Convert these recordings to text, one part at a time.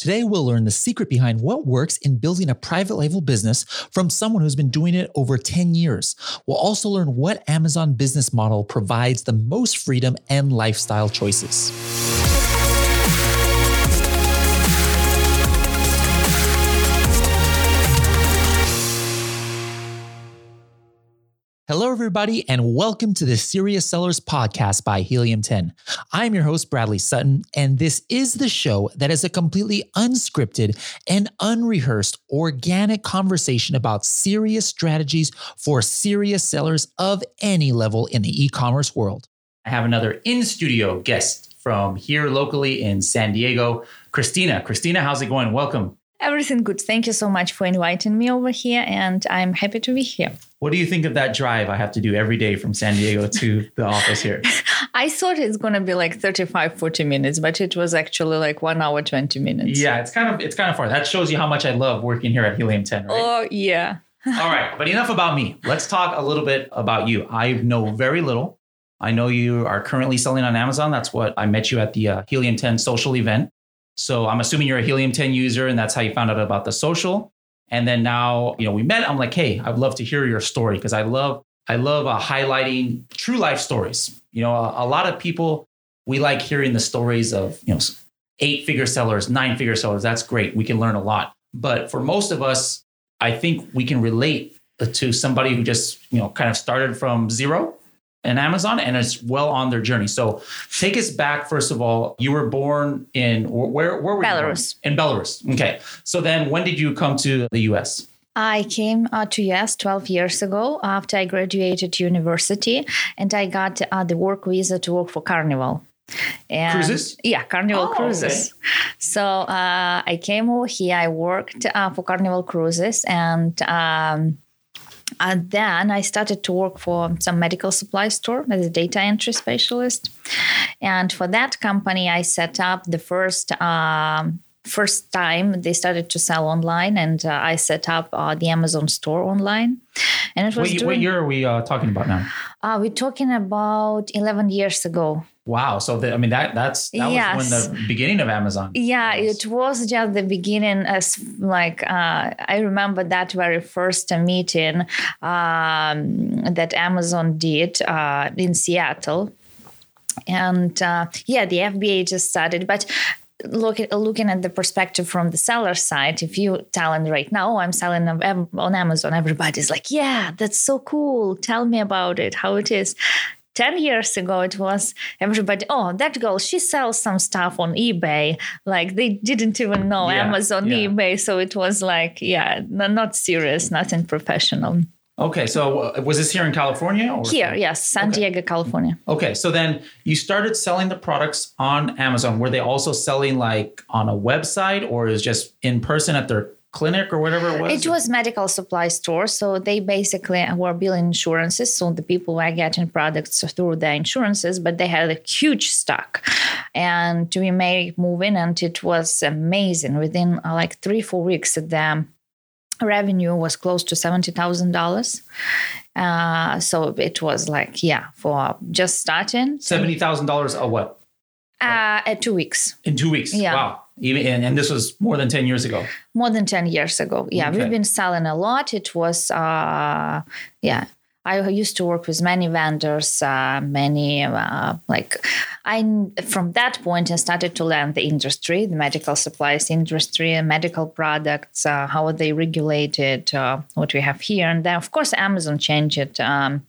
Today, we'll learn the secret behind what works in building a private label business from someone who's been doing it over 10 years. We'll also learn what Amazon business model provides the most freedom and lifestyle choices. Hello, everybody, and welcome to the Serious Sellers podcast by Helium 10. I'm your host, Bradley Sutton, and this is the show that is a completely unscripted and unrehearsed organic conversation about serious strategies for serious sellers of any level in the e commerce world. I have another in studio guest from here locally in San Diego, Krystsina. Krystsina, how's it going? Welcome. Everything good. Thank you so much for inviting me over here, and I'm happy to be here. What do you think of that drive I have to do every day from San Diego to the office here? I thought it's going to be like 35 40 minutes, but it was actually like 1 hour 20 minutes. Yeah, it's kind of it's kind of far. That shows you how much I love working here at Helium 10, right? Oh, yeah. All right, but enough about me. Let's talk a little bit about you. I know very little. I know you are currently selling on Amazon. That's what I met you at the uh, Helium 10 social event. So I'm assuming you're a Helium 10 user and that's how you found out about the social. And then now, you know, we met. I'm like, hey, I'd love to hear your story because I love, I love uh, highlighting true life stories. You know, a, a lot of people we like hearing the stories of you know eight figure sellers, nine figure sellers. That's great. We can learn a lot. But for most of us, I think we can relate to somebody who just you know kind of started from zero and Amazon and it's well on their journey. So take us back first of all. You were born in where where were Belarus. you? Born? In Belarus. Okay. So then when did you come to the US? I came uh, to US 12 years ago after I graduated university and I got uh, the work visa to work for Carnival. And cruises? Yeah, Carnival oh, Cruises. Okay. So uh, I came over here. I worked uh, for Carnival Cruises, and um, and then I started to work for some medical supply store as a data entry specialist. And for that company, I set up the first. Um, first time they started to sell online and uh, i set up uh, the amazon store online and it was what, during, what year are we uh, talking about now uh, we're talking about 11 years ago Wow. So the, I mean that that's that yes. was when the beginning of Amazon. Yeah, was. it was just the beginning. As like uh, I remember that very first meeting um, that Amazon did uh, in Seattle, and uh, yeah, the FBA just started, but. Look at, looking at the perspective from the seller side, if you telling right now, oh, I'm selling on Amazon, everybody's like, yeah, that's so cool. Tell me about it, how it is 10 years ago it was everybody oh that girl she sells some stuff on ebay. Like they didn't even know yeah, amazon yeah. ebay so it was like yeah not serious nothing professional. Okay so uh, was this here in california or? Here yes san okay. diego california. Okay so then you started selling the products on amazon. Were they also selling like on a website or is just in person at their clinic or whatever it was? It was medical supply store. So they basically were billing insurances. So the people were getting products through their insurances, but they had a huge stock. And we made it moving and it was amazing. Within uh, like three, four weeks, the revenue was close to $70,000. Uh, so it was like, yeah, for just starting. $70,000 a what? Uh, at two weeks. In two weeks. Yeah. Wow. Even and, and this was more than 10 years ago. More than 10 years ago. Yeah. Okay. We've been selling a lot. It was uh yeah. I used to work with many vendors, uh, many uh, like I from that point I started to learn the industry, the medical supplies industry, medical products, uh, how are they regulated, uh, what we have here, and then of course Amazon changed it. Um,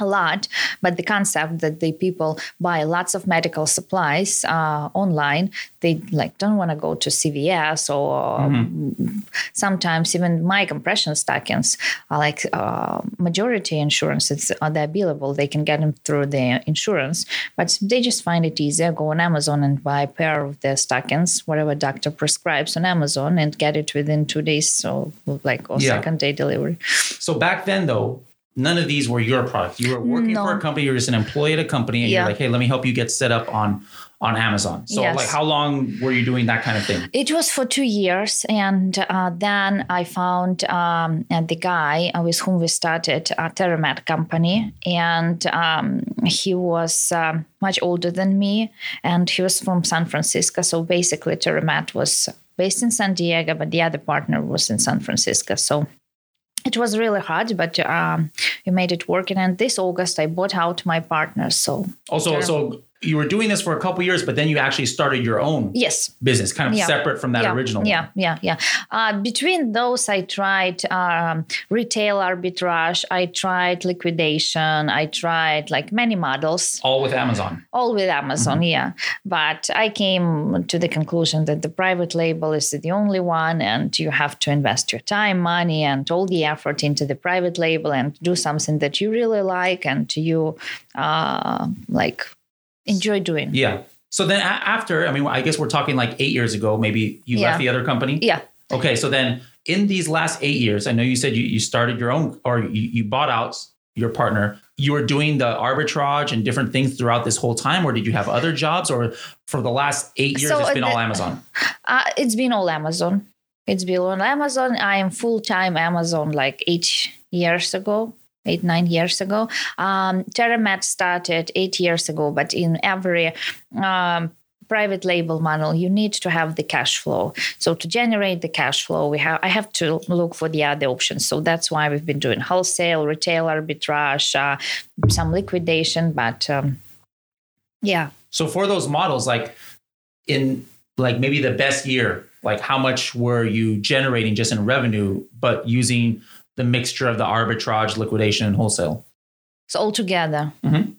a lot but the concept that the people buy lots of medical supplies uh, online they like don't want to go to cvs or mm-hmm. sometimes even my compression stockings are like uh, majority insurances are they available they can get them through the insurance but they just find it easier go on amazon and buy a pair of their stockings whatever doctor prescribes on amazon and get it within two days so like or yeah. second day delivery so back then though none of these were your product. You were working no. for a company. You were just an employee at a company, and yeah. you're like, "Hey, let me help you get set up on on Amazon. So, Yes. like, how long were you doing that kind of thing? It was for two years, and uh, then I found um, the guy uh, with whom we started a TerraMed company, and um, he was um, much older than me, and he was from San Francisco. So basically, TerraMed was based in San Diego, but the other partner was in San Francisco. So it was really hard, but um, we made it work. And this August, I bought out my partner. So Also, Sure. You were doing this for a couple years, but then you actually started your own yes, business, kind of Yeah. separate from that yeah, original Yeah, one. yeah, yeah. Uh, between those, I tried um, retail arbitrage. I tried liquidation. I tried like many models, All with Amazon. all with Amazon. Yeah, but I came to the conclusion that the private label is the only one, and you have to invest your time, money, and all the effort into the private label and do something that you really like and you uh, like enjoy doing. Yeah. So then a- after, I mean, I guess we're talking like eight years ago, maybe you Yeah. left the other company. Yeah. Okay. So then in these last eight years, I know you said you, you started your own or you, you bought out your partner. You were doing the arbitrage and different things throughout this whole time, or did you have other jobs? Or for the last eight years, So, it's been all Amazon? Uh, it's been all Amazon. It's been on Amazon. I am full time Amazon like eight years ago, eight, nine years ago. Um, TerraMed started eight years ago, but in every um, private label model, you need to have the cash flow. So to generate the cash flow, we have I have to look for the other options. So that's why we've been doing wholesale, retail arbitrage, uh, some liquidation, but um, yeah. So for those models, like in like maybe the best year, like how much were you generating just in revenue, but using the mixture of the arbitrage, liquidation, and wholesale? So altogether. Mhm.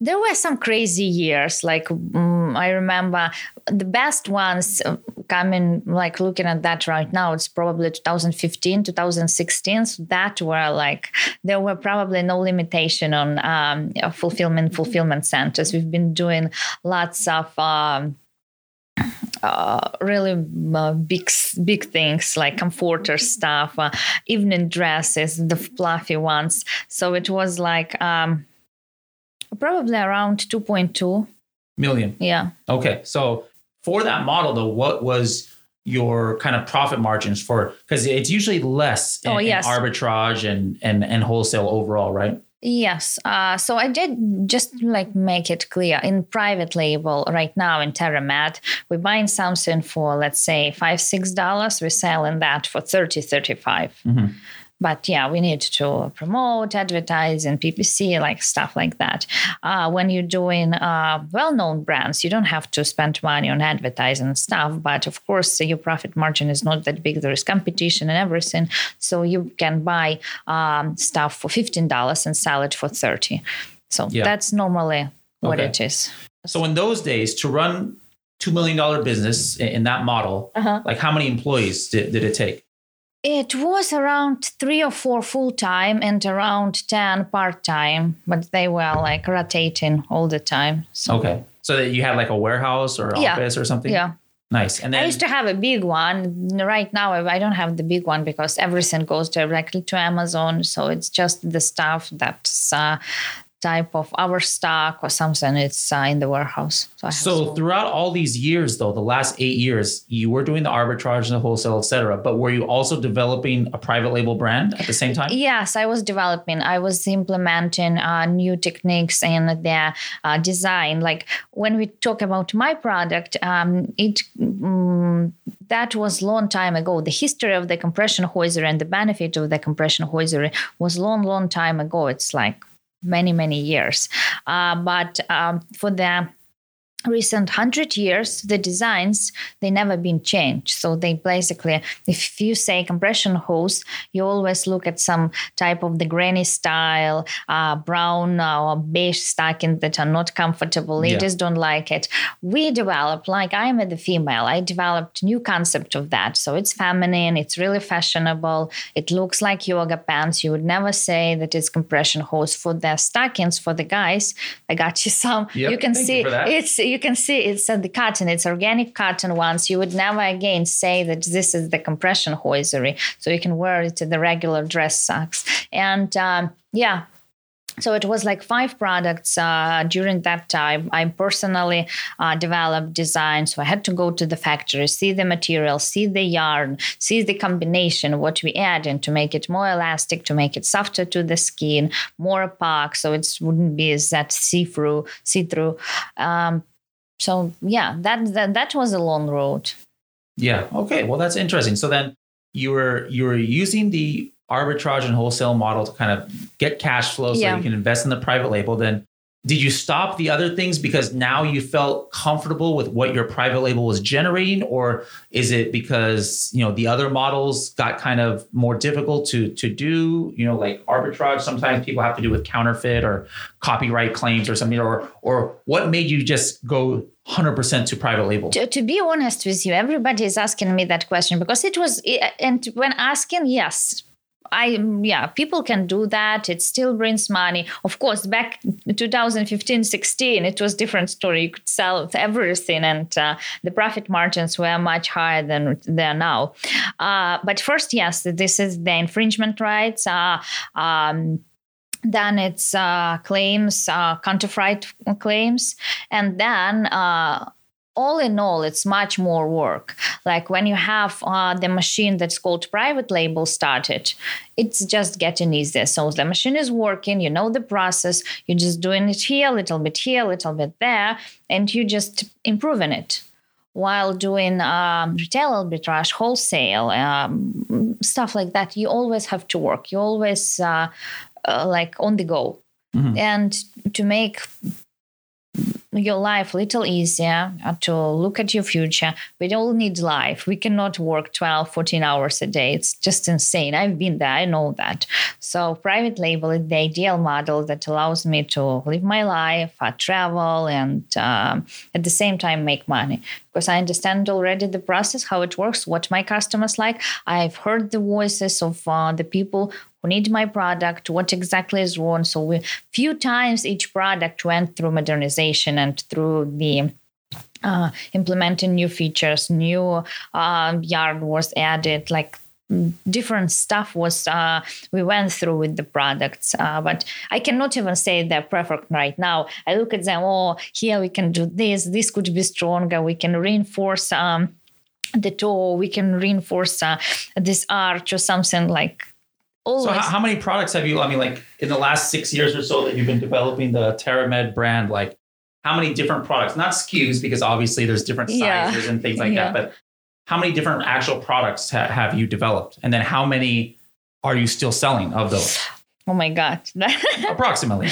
There were some crazy years. Like mm, I remember the best ones uh, coming, like looking at that right now, it's probably 2015, 2016. So that were like, there were probably no limitation on um, uh, fulfillment, fulfillment centers. We've been doing lots of, um, uh, really uh, big big things like comforter stuff, uh, evening dresses, the fluffy ones. So it was like um, probably around 2.2 million. Yeah. Okay. So for that model though, what was your kind of profit margins for because it's usually less in, Oh, in arbitrage and, and and wholesale overall, right? Yes. Uh, so I did just like make it clear in private label right now in TerraMed, we're buying something for let's say five, six dollars. We're selling that for 30, 35. Mhm. But yeah, we need to promote, advertise, and PPC, like stuff like that. Uh, when you're doing uh, well-known brands, you don't have to spend money on advertising and stuff. But of course, your profit margin is not that big. There is competition and everything, so you can buy um, stuff for fifteen dollars and sell it for thirty. So Yeah. that's normally what Okay. it is. So in those days, to run two million dollar business in, in that model, Uh-huh. like how many employees did, did it take? It was around three or four full time and around 10 part time, but they were like rotating all the time. So, Okay. So that you had like a warehouse or Yeah. office or something? yeah. Nice. And then I used to have a big one. Right now, I I don't have the big one because everything goes directly to Amazon. So it's just the stuff that's uh, type of our stock or something. It's uh, in the warehouse. So, I So throughout all these years, though, the last eight years, you were doing the arbitrage and the wholesale, et cetera. But were you also developing a private label brand at the same time? Yes, I was developing. I was implementing uh, new techniques in their uh, design. Like when we talk about my product, um, it mm, that was long time ago. The history of the compression hosiery and the benefit of the compression hosiery was long, long time ago. It's like many, many years. Uh, but um, for the recent hundred years, the designs they never been changed. So they basically, if you say compression hose, you always look at some type of the granny style, uh, brown or beige stocking that are not comfortable. Yeah. Ladies don't like it. We developed, like I'm a the female, I developed new concept of that. So it's feminine, it's really fashionable. It looks like yoga pants. You would never say that it's compression hose for the stockings for the guys. I got you some. Yep, you can thank see that. it's you can see it's the cotton. It's organic cotton ones. You would never again say that this is the compression hosiery. So you can wear it to the regular dress socks. And um, yeah, so it was like five products uh, during that time i personally uh, developed design so i had to go to the factory see the material see the yarn see the combination what we add in to make it more elastic to make it softer to the skin more opaque so it wouldn't be as that see-through see-through um, so yeah that, that that was a long road. Yeah. Okay. Well that's interesting. So then you were you were using the arbitrage and wholesale model to kind of get cash flow so yeah. you can invest in the private label, then did you stop the other things because now you felt comfortable with what your private label was generating? Or is it because you know the other models got kind of more difficult to to do? You know like arbitrage sometimes people have to do with counterfeit or copyright claims or something or or what made you just go 100% to private label? To, to be honest with you everybody is asking me that question because it was and when asking yes I yeah, people can do that. It still brings money. Of course, back 2015, 16, it was different story. You could sell everything, and uh, the profit margins were much higher than they are now. Uh, but first, yes, this is the infringement rights. Uh, um, then it's uh, claims, uh, counterfeit claims, and then uh, all in all, it's much more work. Like when you have uh, the machine that's called private label started, it's just getting easier. So the machine is working, you know the process, you're just doing it here, a little bit here, a little bit there, and you just improving it. While doing um, retail arbitrage, wholesale, um, stuff like that, you always have to work. You always uh, uh, like on the go. Mm-hmm. And to make your life a little easier uh, to look at your future. We all need life. We cannot work 12 14 hours a day. It's just insane. I've been there. I know that. So private label is the ideal model that allows me to live my life uh, travel and um, at the same time make money because i understand already the process how it works what my customers like i've heard the voices of uh, the people who need my product, what exactly is wrong. So we few times each product went through modernization and through the uh, implementing new features, new uh, yarn was added, like different stuff was uh, we went through with the products uh, but i cannot even say they're perfect right now i look at them oh here we can do this this could be stronger we can reinforce um, the toe we can reinforce uh, this arch or something like Always. So how, how, many products have you? I mean, like in the last six years or so that you've been developing the TerraMed brand, like how many different products? Not SKUs because obviously there's different sizes yeah. and things like yeah. that, but how many different actual products ha- have you developed, and then how many are you still selling of those? Oh my god, approximately.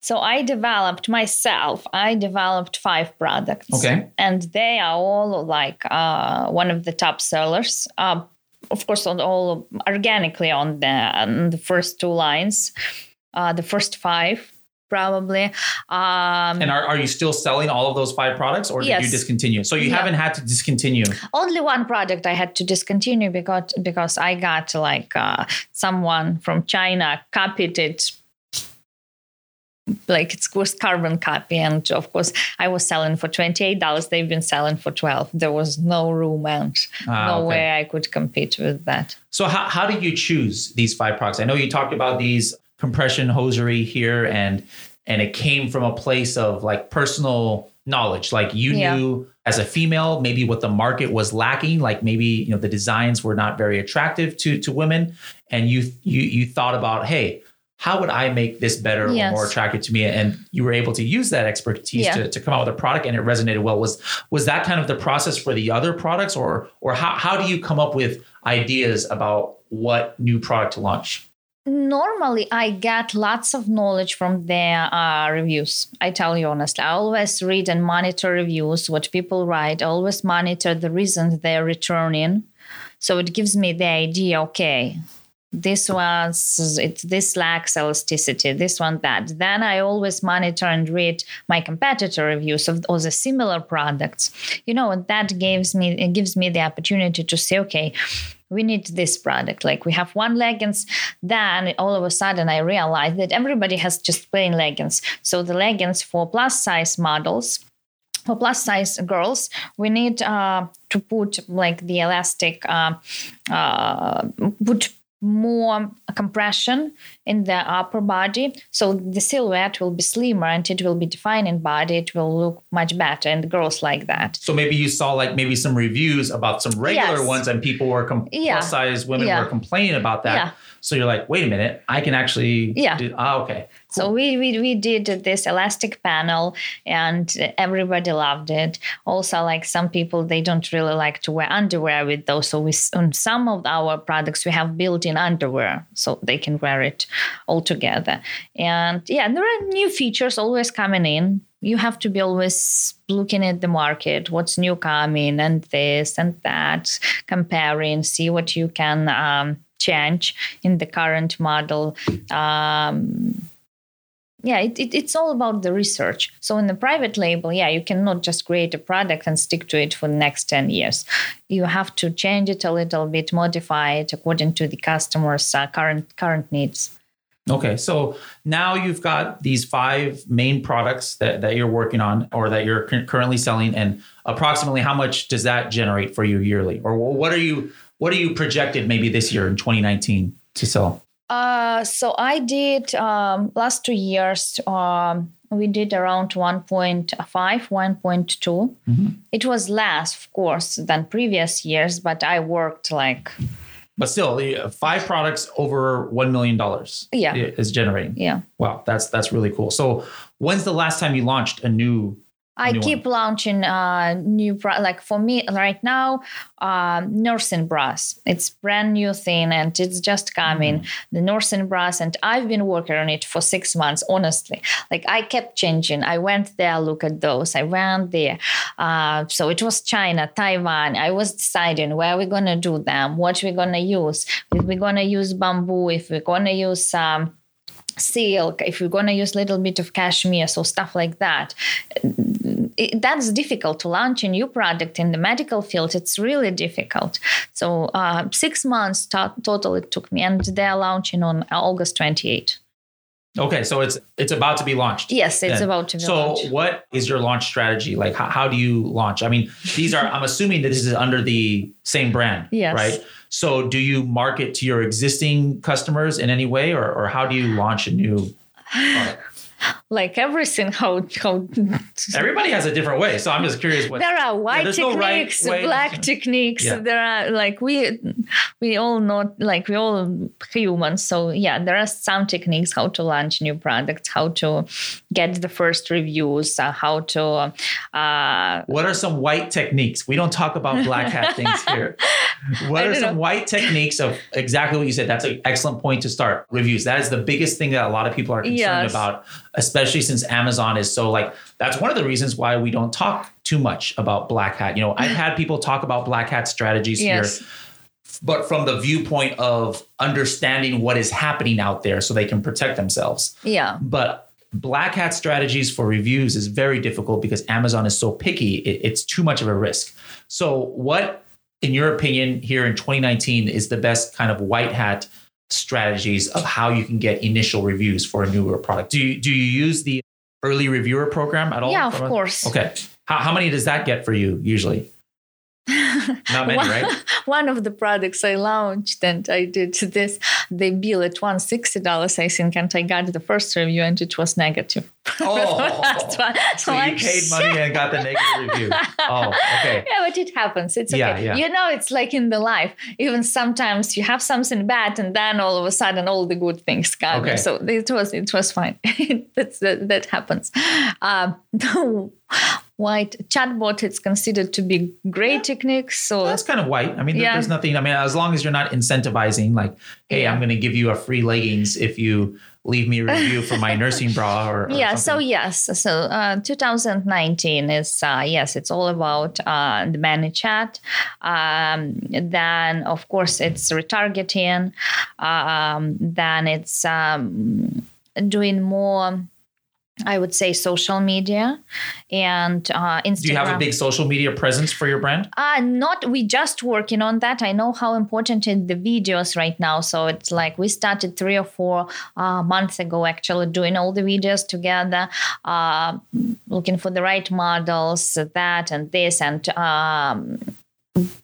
So I developed myself. I developed five products. Okay. And they are all like uh, one of the top sellers. Uh, of course, on all organically on the, on the first two lines, uh, the first five probably. Um, and are, are you still selling all of those five products or did yes. you discontinue? So you yeah. haven't had to discontinue. Only one product I had to discontinue because because I got like uh, someone from China copied it like it's was carbon copy and of course i was selling for $28 they've been selling for 12 there was no room and ah, no okay. way i could compete with that so how, how did you choose these five products i know you talked about these compression hosiery here and and it came from a place of like personal knowledge like you yeah. knew as a female maybe what the market was lacking like maybe you know the designs were not very attractive to to women and you you you thought about hey how would I make this better yes. or more attractive to me? And you were able to use that expertise yeah. to, to come out with a product and it resonated well. Was was that kind of the process for the other products or or how, how do you come up with ideas about what new product to launch? Normally, I get lots of knowledge from their uh, reviews. I tell you honestly, I always read and monitor reviews, what people write. I always monitor the reasons they're returning. So it gives me the idea okay, this was it this lacks elasticity this one that then i always monitor and read my competitor reviews of, the similar products you know and that gives me it gives me the opportunity to say okay we need this product. Like we have one leggings then all of a sudden i realized that everybody has just plain leggings. So the leggings for plus size models for plus size girls, we need uh, to put like the elastic, uh, uh, put more compression in the upper body so the silhouette will be slimmer and it will be defined in body it will look much better and girls like that so maybe you saw like maybe some reviews about some regular yes. ones and people were com- yeah. plus size women yeah. were complaining about that yeah. So you're like wait a minute i can actually yeah do, ah, okay Cool. So we, we we did this elastic panel and everybody loved it. Also, like some people they don't really like to wear underwear with those. So we on some of our products we have built-in underwear so they can wear it all together. And yeah, there are new features always coming in. You have to be always looking at the market, what's new coming, and this and that, comparing, see what you can um, change in the current model. Um, yeah it, it, it's all about the research. So in the private label yeah you cannot just create a product and stick to it for the next 10 years. You have to change it a little bit modify it according to the customer's uh, current current needs. Okay so now you've got these five main products that, that you're working on or that you're currently selling and approximately how much does that generate for you yearly? Or what are you what are you projected maybe this year in 2019 to sell uh, so I did um, last two years. Um, we did around 1.5, 1.2. Mm-hmm. It was less, of course, than previous years, but I worked like. But still, five products over one million dollars. Yeah, is generating. Yeah. Wow, that's that's really cool. So, when's the last time you launched a new I keep launching uh, new bra. Like for me right now, uh, nursing bras. It's brand new thing and it's just coming. Mm. The nursing bras, and I've been working on it for six months. Honestly, like I kept changing. I went there, look at those. I went there. Uh, so it was China, Taiwan. I was deciding where we're gonna do them, what we're gonna use. If we're gonna use bamboo, if we're gonna use um, silk if we're going to use a little bit of cashmere so stuff like that it, that's difficult to launch a new product in the medical field it's really difficult so uh, six months to- total it took me and they're launching on august 28 Okay, so it's it's about to be launched. Yes, it's then. about to be so launched. So, what is your launch strategy? Like, how, how do you launch? I mean, these are. I'm assuming that this is under the same brand, yes. right? So, do you market to your existing customers in any way, or or how do you launch a new product? like everything how how everybody has a different way so i'm just curious what there are white yeah, techniques no right black techniques yeah. there are like we we all know like we all humans so yeah there are some techniques how to launch new products how to get the first reviews uh, how to uh, what are some white techniques we don't talk about black hat things here what are some know. white techniques of exactly what you said that's an excellent point to start reviews that is the biggest thing that a lot of people are concerned yes. about especially since Amazon is so like that's one of the reasons why we don't talk too much about black hat. You know, I've had people talk about black hat strategies yes. here but from the viewpoint of understanding what is happening out there so they can protect themselves. Yeah. But black hat strategies for reviews is very difficult because Amazon is so picky, it, it's too much of a risk. So, what, in your opinion, here in 2019 is the best kind of white hat strategies of how you can get initial reviews for a newer product. Do you do you use the early reviewer program at all? Yeah, of course. Okay. How, how many does that get for you usually? Not many, one, right? One of the products I launched and I did this, they bill at $160, I think, and I got the first review and it was negative. Oh, so like, you paid money and got the negative review. Oh, okay. Yeah, but it happens. It's okay. Yeah, yeah. You know, it's like in the life. Even sometimes you have something bad and then all of a sudden all the good things come. Okay. So it was it was fine. That's that, that happens. Um, white chatbot it's considered to be great yeah. technique so that's kind of white i mean yeah. there's nothing i mean as long as you're not incentivizing like hey yeah. i'm going to give you a free leggings if you leave me a review for my nursing bra or, or yeah something. so yes so uh, 2019 is uh, yes it's all about uh, the ManyChat um, then of course it's retargeting um, then it's um, doing more I would say social media and uh, Instagram. Do you have a big social media presence for your brand? Uh, not. We just working on that. I know how important is the videos right now. So it's like we started three or four uh, months ago, actually doing all the videos together, uh, looking for the right models, that and this, and um,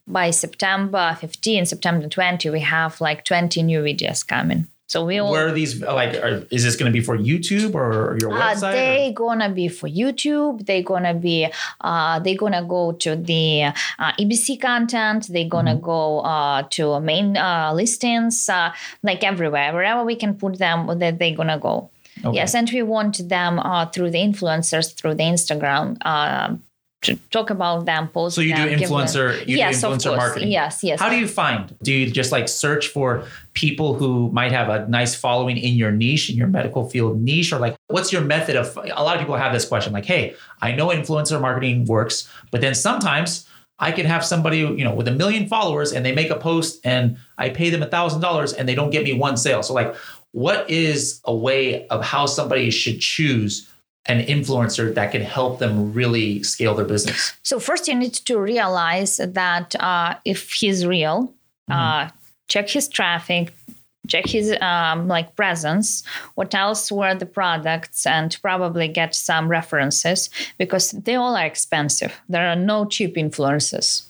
by September 15, September 20, we have like 20 new videos coming. So we all, where are these like? Are, is this going to be for YouTube or your uh, website? they or? gonna be for YouTube. They gonna be. Uh, they gonna go to the uh, EBC content. They gonna Mm-hmm. go uh, to main uh, listings, uh, like everywhere, wherever we can put them. That they gonna go. Okay. Yes, and we want them uh, through the influencers, through the Instagram. Uh, talk about them, post So you do them, them- influencer, you yes, do influencer marketing. Yes, yes. How do you find? Do you just like search for people who might have a nice following in your niche, in your medical field niche, or like what's your method of? A lot of people have this question, like, "Hey, I know influencer marketing works, but then sometimes I can have somebody, you know, with a million followers, and they make a post, and I pay them a thousand dollars, and they don't get me one sale. So, like, what is a way of how somebody should choose? An influencer that can help them really scale their business. So first, you need to realize that uh, if he's real, uh, check his traffic, check his um, like presence, what else were the products, and probably get some references because they all are expensive. There are no cheap influencers.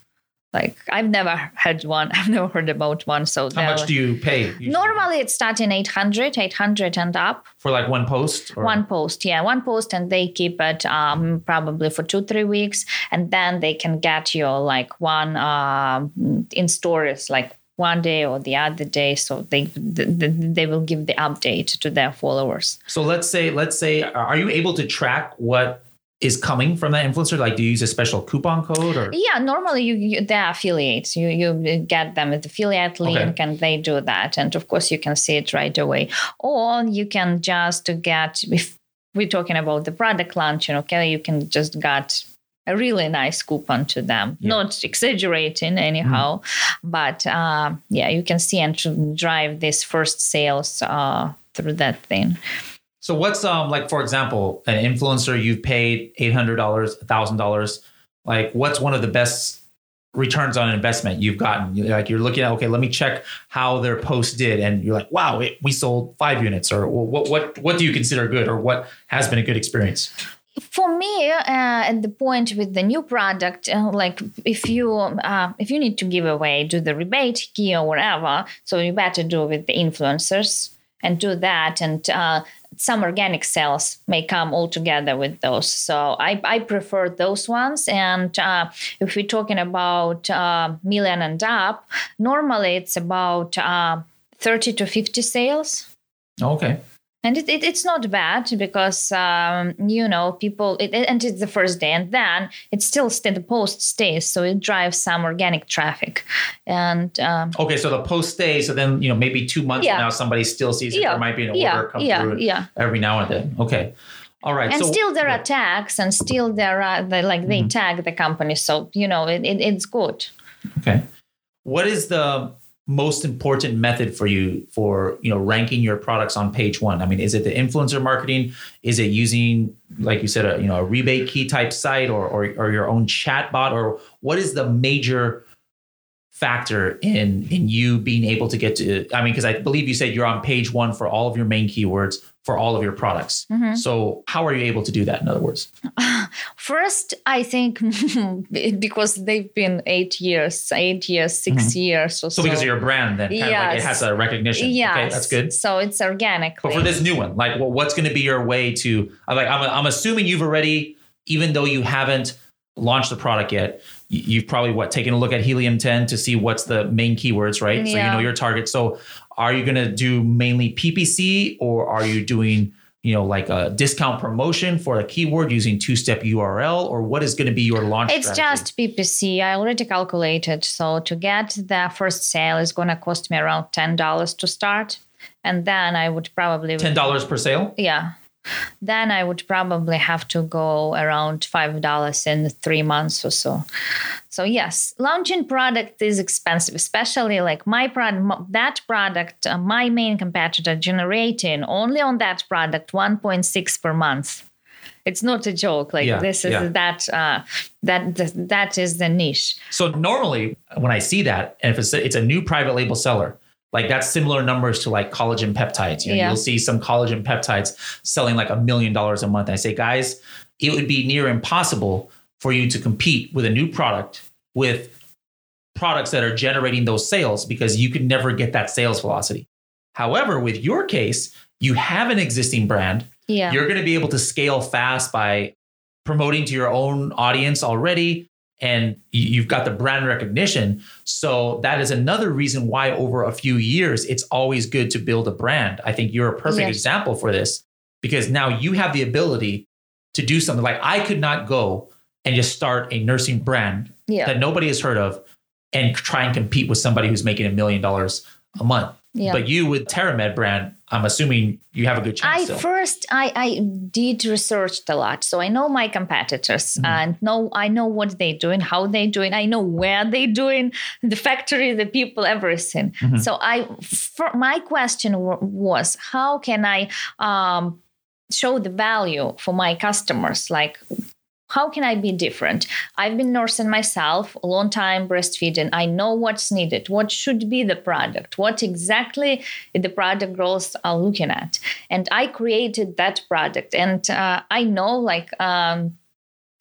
Like I've never had one. I've never heard about one. So How much do you pay? usually? normally it's starting 800, 800 and up. for like one post? Or? One post, yeah, one post, and they keep it um, probably for two, three weeks, and then they can get you like one um, in stories, like one day or the other day. So they th- th- they will give the update to their followers. So let's say, let's say, are you able to track what is coming from that influencer? Like, do you use a special coupon code or? Yeah, normally you, you they're affiliates. You you get them with affiliate link, and they do that. And of course, you can see it right away. Or you can just get if we're talking about the product launching. Okay, you can just get a really nice coupon to them. Yeah. Not exaggerating anyhow, but uh, yeah, you can see and to drive this first sales uh, through that thing. So what's um like for example, an influencer you've paid eight hundred dollars, thousand dollars. Like, what's one of the best returns on investment you've gotten? You- Like, you're looking at okay, let me check how their post did, and you're like, wow, it, we sold five units, or what what what do you consider good, or what has been a good experience? for me uh, at the point with the new product uh, like if you uh, if you need to give away do the rebate key or whatever so you better do with the influencers and do that and uh, some organic cells may come all together with those. So i, I prefer those ones. And uh, if we're talking about uh, million and up normally it's about uh, 30 to 50 sales. Okay. And it, it, it's not bad because um, you know people it, it- and it's the first day and then it still stay, the post stays so it drives some organic traffic and um, Okay, so the post stays, so then you know maybe two months Yeah. from now somebody still sees it. Yeah. There might be an Yeah. order come Yeah. through Yeah. every now and then. Okay, all right. and so, still there are tags and still there are the, like they tag the company so you know it, it, it's good Okay, what is the most important method for you for you know ranking your products on page one? I mean, is it the influencer marketing? Is it using like you said a you know a RebateKey type site or or, or your own chat bot or what is the major factor in in you being able to get to i mean because i believe you said you're on page one for all of your main keywords for all of your products. Mm-hmm. So how are you able to do that in other words? First i think because they've been eight years eight years 6 mm-hmm. years or so so. because of your brand then kind of like it has a recognition. Yes okay that's good. So it's organic But for this new one, like, well, what's going to be your way to? Like, I'm, I'm assuming you've already, even though you haven't launched the product yet, you've probably what taken a look at Helium 10 to see what's the main keywords, right? So you know your target. So are you going to do mainly PPC or are you doing? You know, like a discount promotion for a keyword using two-step URL, or what is going to be your launch? It's strategy? just PPC. I already calculated. So to get the first sale is going to cost me around ten dollars to start, and then I would probably ten dollars per sale. Yeah, then I would probably have to go around five dollars in three months or so. So yes, launching product is expensive, especially like my product. That product, uh, my main competitor, generating only on that product 1.6 per month. It's not a joke. Like Yeah, this is yeah. that uh, that that that is the niche. So normally when I see that, and if it's a, it's a new private label seller, like that's similar numbers to like collagen peptides. You know, Yeah. You'll see some collagen peptides selling like a million dollars a month. I say, guys, it would be near impossible for you to compete with a new product with products that are generating those sales because you could never get that sales velocity. However, with your case, you have an existing brand. Yeah. You're going to be able to scale fast by promoting to your own audience already and you've got the brand recognition. So that is another reason why over a few years it's always good to build a brand. I think you're a perfect yes. example for this because now you have the ability to do something like I could not go and just start a nursing brand yeah. that nobody has heard of and try and compete with somebody who's making a million dollars a month. Yeah. But you with TerraMed brand, I'm assuming you have a good chance. I still. first I, I did research a lot, so I know my competitors mm-hmm. and know I know what they're doing, how they're doing. I know where they're doing, the factory, the people, everything. Mm-hmm. So I, for, my question w- was, how can I um, show the value for my customers? Like how can I be different? I've been nursing myself a long time breastfeeding. I know what's needed, what should be the product, what exactly the product girls are looking at. And I created that product. And uh, I know, like, um,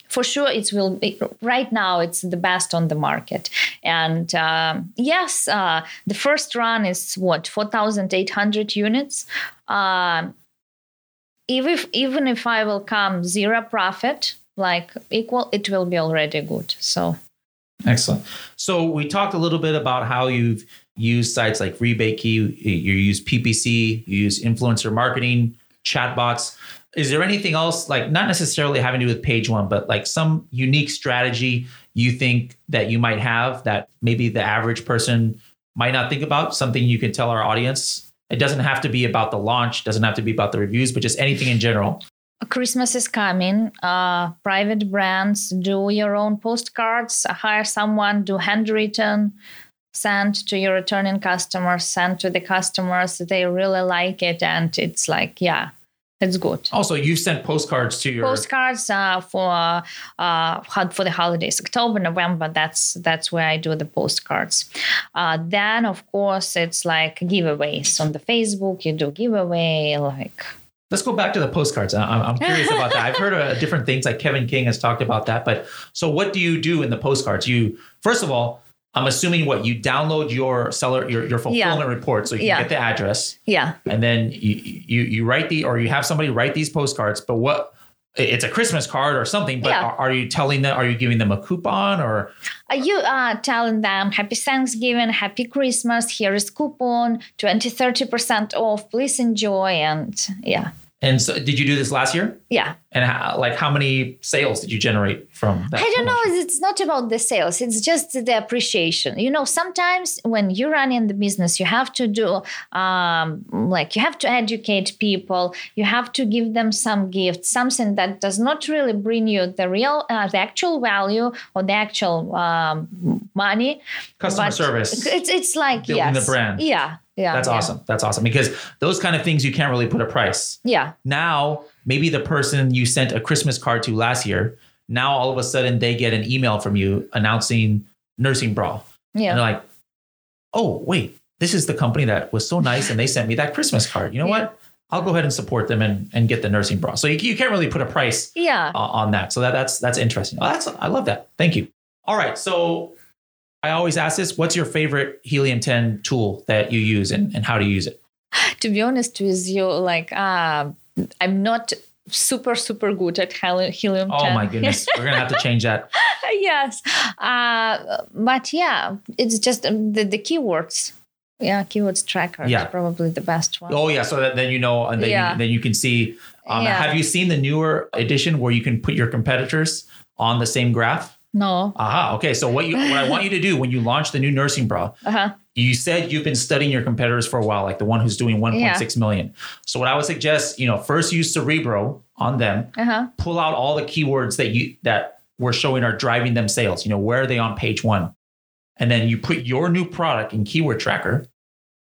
for sure it will be right now it's the best on the market and um, yes uh, the first run is what 4800 units uh, even if, even if i will come zero profit like equal, it will be already good. So excellent. So we talked a little bit about how you've used sites like RebateKey, you use PPC, you use influencer marketing, chatbots. Is there anything else, like not necessarily having to do with page one, but like some unique strategy you think that you might have that maybe the average person might not think about? Something you can tell our audience? It doesn't have to be about the launch, doesn't have to be about the reviews, but just anything in general Christmas is coming. Uh, private brands do your own postcards, hire someone, do handwritten, send to your returning customers, send to the customers. They really like it. And it's like, yeah, it's good. Also, you sent postcards to your postcards uh, for uh, for the holidays, October, November. That's that's where I do the postcards. Uh, then, of course, it's like giveaways on the Facebook. You do giveaway like Let's go back to the postcards. I'm, curious about that. I've heard different things, like Kevin King has talked about that. But so, what do you do in the postcards? You first of all, I'm assuming what you download your seller your, your fulfillment yeah. report so you can yeah. get the address. Yeah. And then you, you you write the or you have somebody write these postcards. But what it's a Christmas card or something, but yeah. are, are, you telling them, are you giving them a coupon or? Are you uh, telling them happy Thanksgiving, happy Christmas, here is coupon, 20, 30% off, please enjoy. And yeah. And so, did you do this last year? Yeah. And how, like, how many sales did you generate from that? I don't promotion? know. It's not about the sales. It's just the appreciation. You know, sometimes when you're running the business, you have to do, um, like, you have to educate people. You have to give them some gift, something that does not really bring you the real, uh, the actual value or the actual um, money. Customer service. It's it's like building yes, the brand. Yeah. Yeah. That's yeah. awesome. That's awesome because those kind of things you can't really put a price. Yeah. Now, maybe the person you sent a Christmas card to last year, now all of a sudden they get an email from you announcing Nursing Bra. Yeah. And they're like, oh, wait, this is the company that was so nice and they sent me that Christmas card. You know yeah. what? I'll go ahead and support them and, and get the nursing bra. So you, you can't really put a price yeah. Uh, on that. So that, that's that's interesting. Oh, that's I love that. Thank you. All right. So I always ask this what's your favorite Helium 10 tool that you use and, and how to use it? To be honest with you, like, uh, I'm not super, super good at Helium 10. Oh my goodness. We're going to have to change that. yes. Uh, but yeah, it's just um, the, the keywords. Yeah, keywords tracker yeah. is probably the best one. Oh yeah, so that, then you know, and then, yeah. you, then you can see. Um, yeah. Have you seen the newer edition where you can put your competitors on the same graph? No. Aha. Okay. So what you what I want you to do when you launch the new nursing bra, uh-huh. You said you've been studying your competitors for a while, like the one who's doing 1.6 yeah. million. So what I would suggest, you know, first use Cerebro on them, uh-huh. pull out all the keywords that you that we're showing are driving them sales. You know, where are they on page one? And then you put your new product in keyword tracker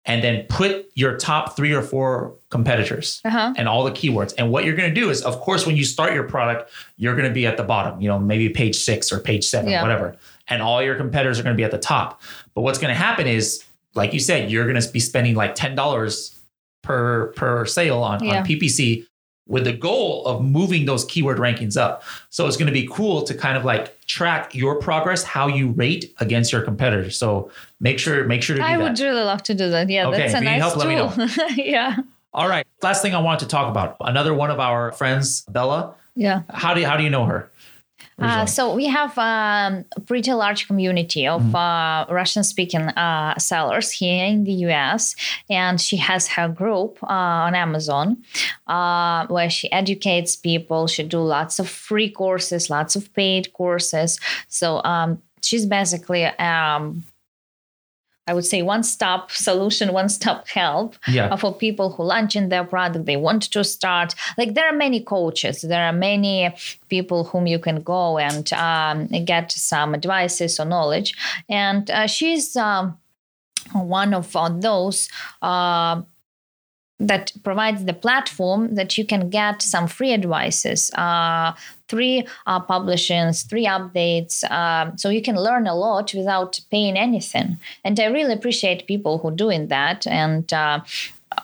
and then put your top three or four competitors uh-huh. and all the keywords. And what you're going to do is, of course, when you start your product, you're going to be at the bottom, you know, maybe page six or page seven, yeah. whatever. And all your competitors are going to be at the top. But what's going to happen is, like you said, you're going to be spending like $10 per per sale on, yeah. on PPC with the goal of moving those keyword rankings up. So it's going to be cool to kind of like track your progress, how you rate against your competitors. So make sure make sure to do that. I that. would really love to do that. Yeah, Okay, that's a nice help, let me know. tool. yeah. All right. Last thing I wanted to talk about. Another one of our friends, Bella. Yeah. How do you, how do you know her? Uh, so we have um, a pretty large community of Mm-hmm. uh, Russian-speaking uh, sellers here in the U.S., and she has her group uh, on Amazon uh, where she educates people. She do lots of free courses, lots of paid courses. So um, she's basically. Um, I would say one stop solution, one stop help Yeah. uh, for people who launch in their product, they want to start. Like there are many coaches, there are many people whom you can go and um, get some advices or knowledge. And uh, she's um, one of uh, those. Uh, that provides the platform that you can get some free advices, uh, three uh, publishings, three updates. Um, so you can learn a lot without paying anything. And I really appreciate people who doing that. And uh,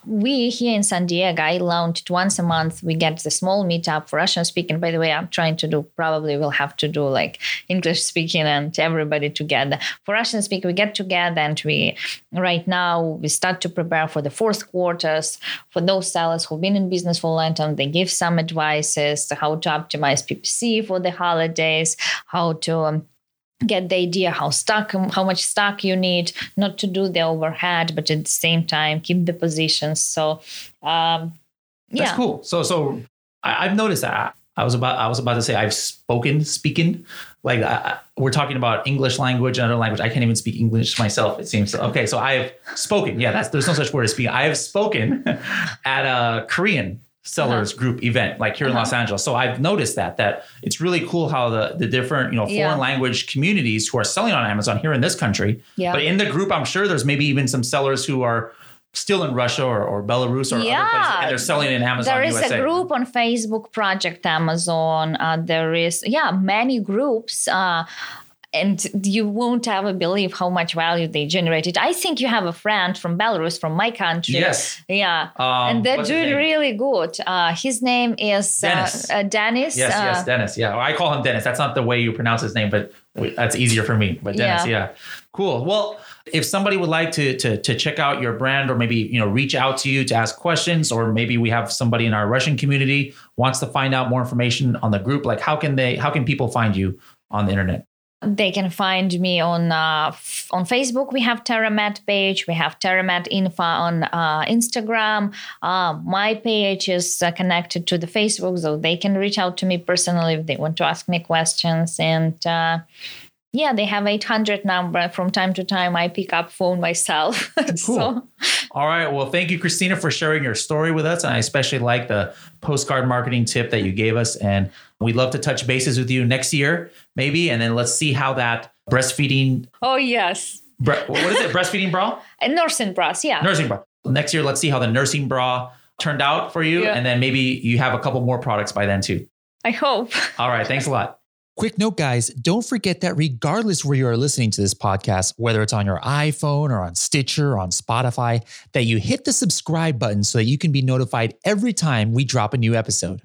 we here in San Diego, I launched once a month. We get the small meetup for Russian speaking. By the way, I'm trying to do probably we'll have to do like English speaking and everybody together. For Russian speaking, we get together and we right now we start to prepare for the fourth quarters. For those sellers who've been in business for a long time, they give some advices how to optimize PPC for the holidays, how to um, get the idea how stock how much stock you need not to do the overhead but at the same time keep the positions so um That's cool. So so I, I've noticed that. I was about I was about to say I've spoken speaking like I, we're talking about English language and other language. I can't even speak English myself. It seems okay. So I've spoken. Yeah, that's there's no such word as speaking. I have spoken at a Korean sellers group event like here in Los Angeles. So I've noticed that that it's really cool how the the different you know foreign Yeah. language communities who are selling on Amazon here in this country. Yeah. But in the group, I'm sure there's maybe even some sellers who are still in Russia or, or Belarus or other places, Yeah. and they're selling in Amazon there is USA. a group on facebook project amazon uh, there is yeah many groups uh and you won't ever believe how much value they generated. I think you have a friend from Belarus, from my country. Yes. Yeah. Um, and they're doing really good. Uh, his name is Dennis. Uh, uh, Dennis. Yes, uh, yes, Dennis. Yeah, I call him Dennis. That's not the way you pronounce his name, but that's easier for me. But Dennis, yeah, Yeah. cool. Well, if somebody would like to to to check out your brand, or maybe you know reach out to you to ask questions, or maybe we have somebody in our Russian community wants to find out more information on the group, like how can they? How can people find you on the internet? They can find me on uh, f- on Facebook. We have Terramed page. We have Terramed info on uh, Instagram. Uh, my page is uh, connected to the Facebook, so they can reach out to me personally if they want to ask me questions. And uh, yeah, they have 800 number. From time to time, I pick up phone myself. so All right. Well, thank you, Krystsina, for sharing your story with us. And I especially like the postcard marketing tip that you gave us. And we'd love to touch bases with you next year, maybe. And then let's see how that breastfeeding, oh yes, bre- what is it? breastfeeding bra? and nursing bras. Yeah. Nursing bra. Next year, let's see how the nursing bra turned out for you. Yeah. And then maybe you have a couple more products by then, too. I hope. All right. Thanks a lot. Quick note, guys, don't forget that regardless where you are listening to this podcast, whether it's on your iPhone or on Stitcher or on Spotify, that you hit the subscribe button so that you can be notified every time we drop a new episode.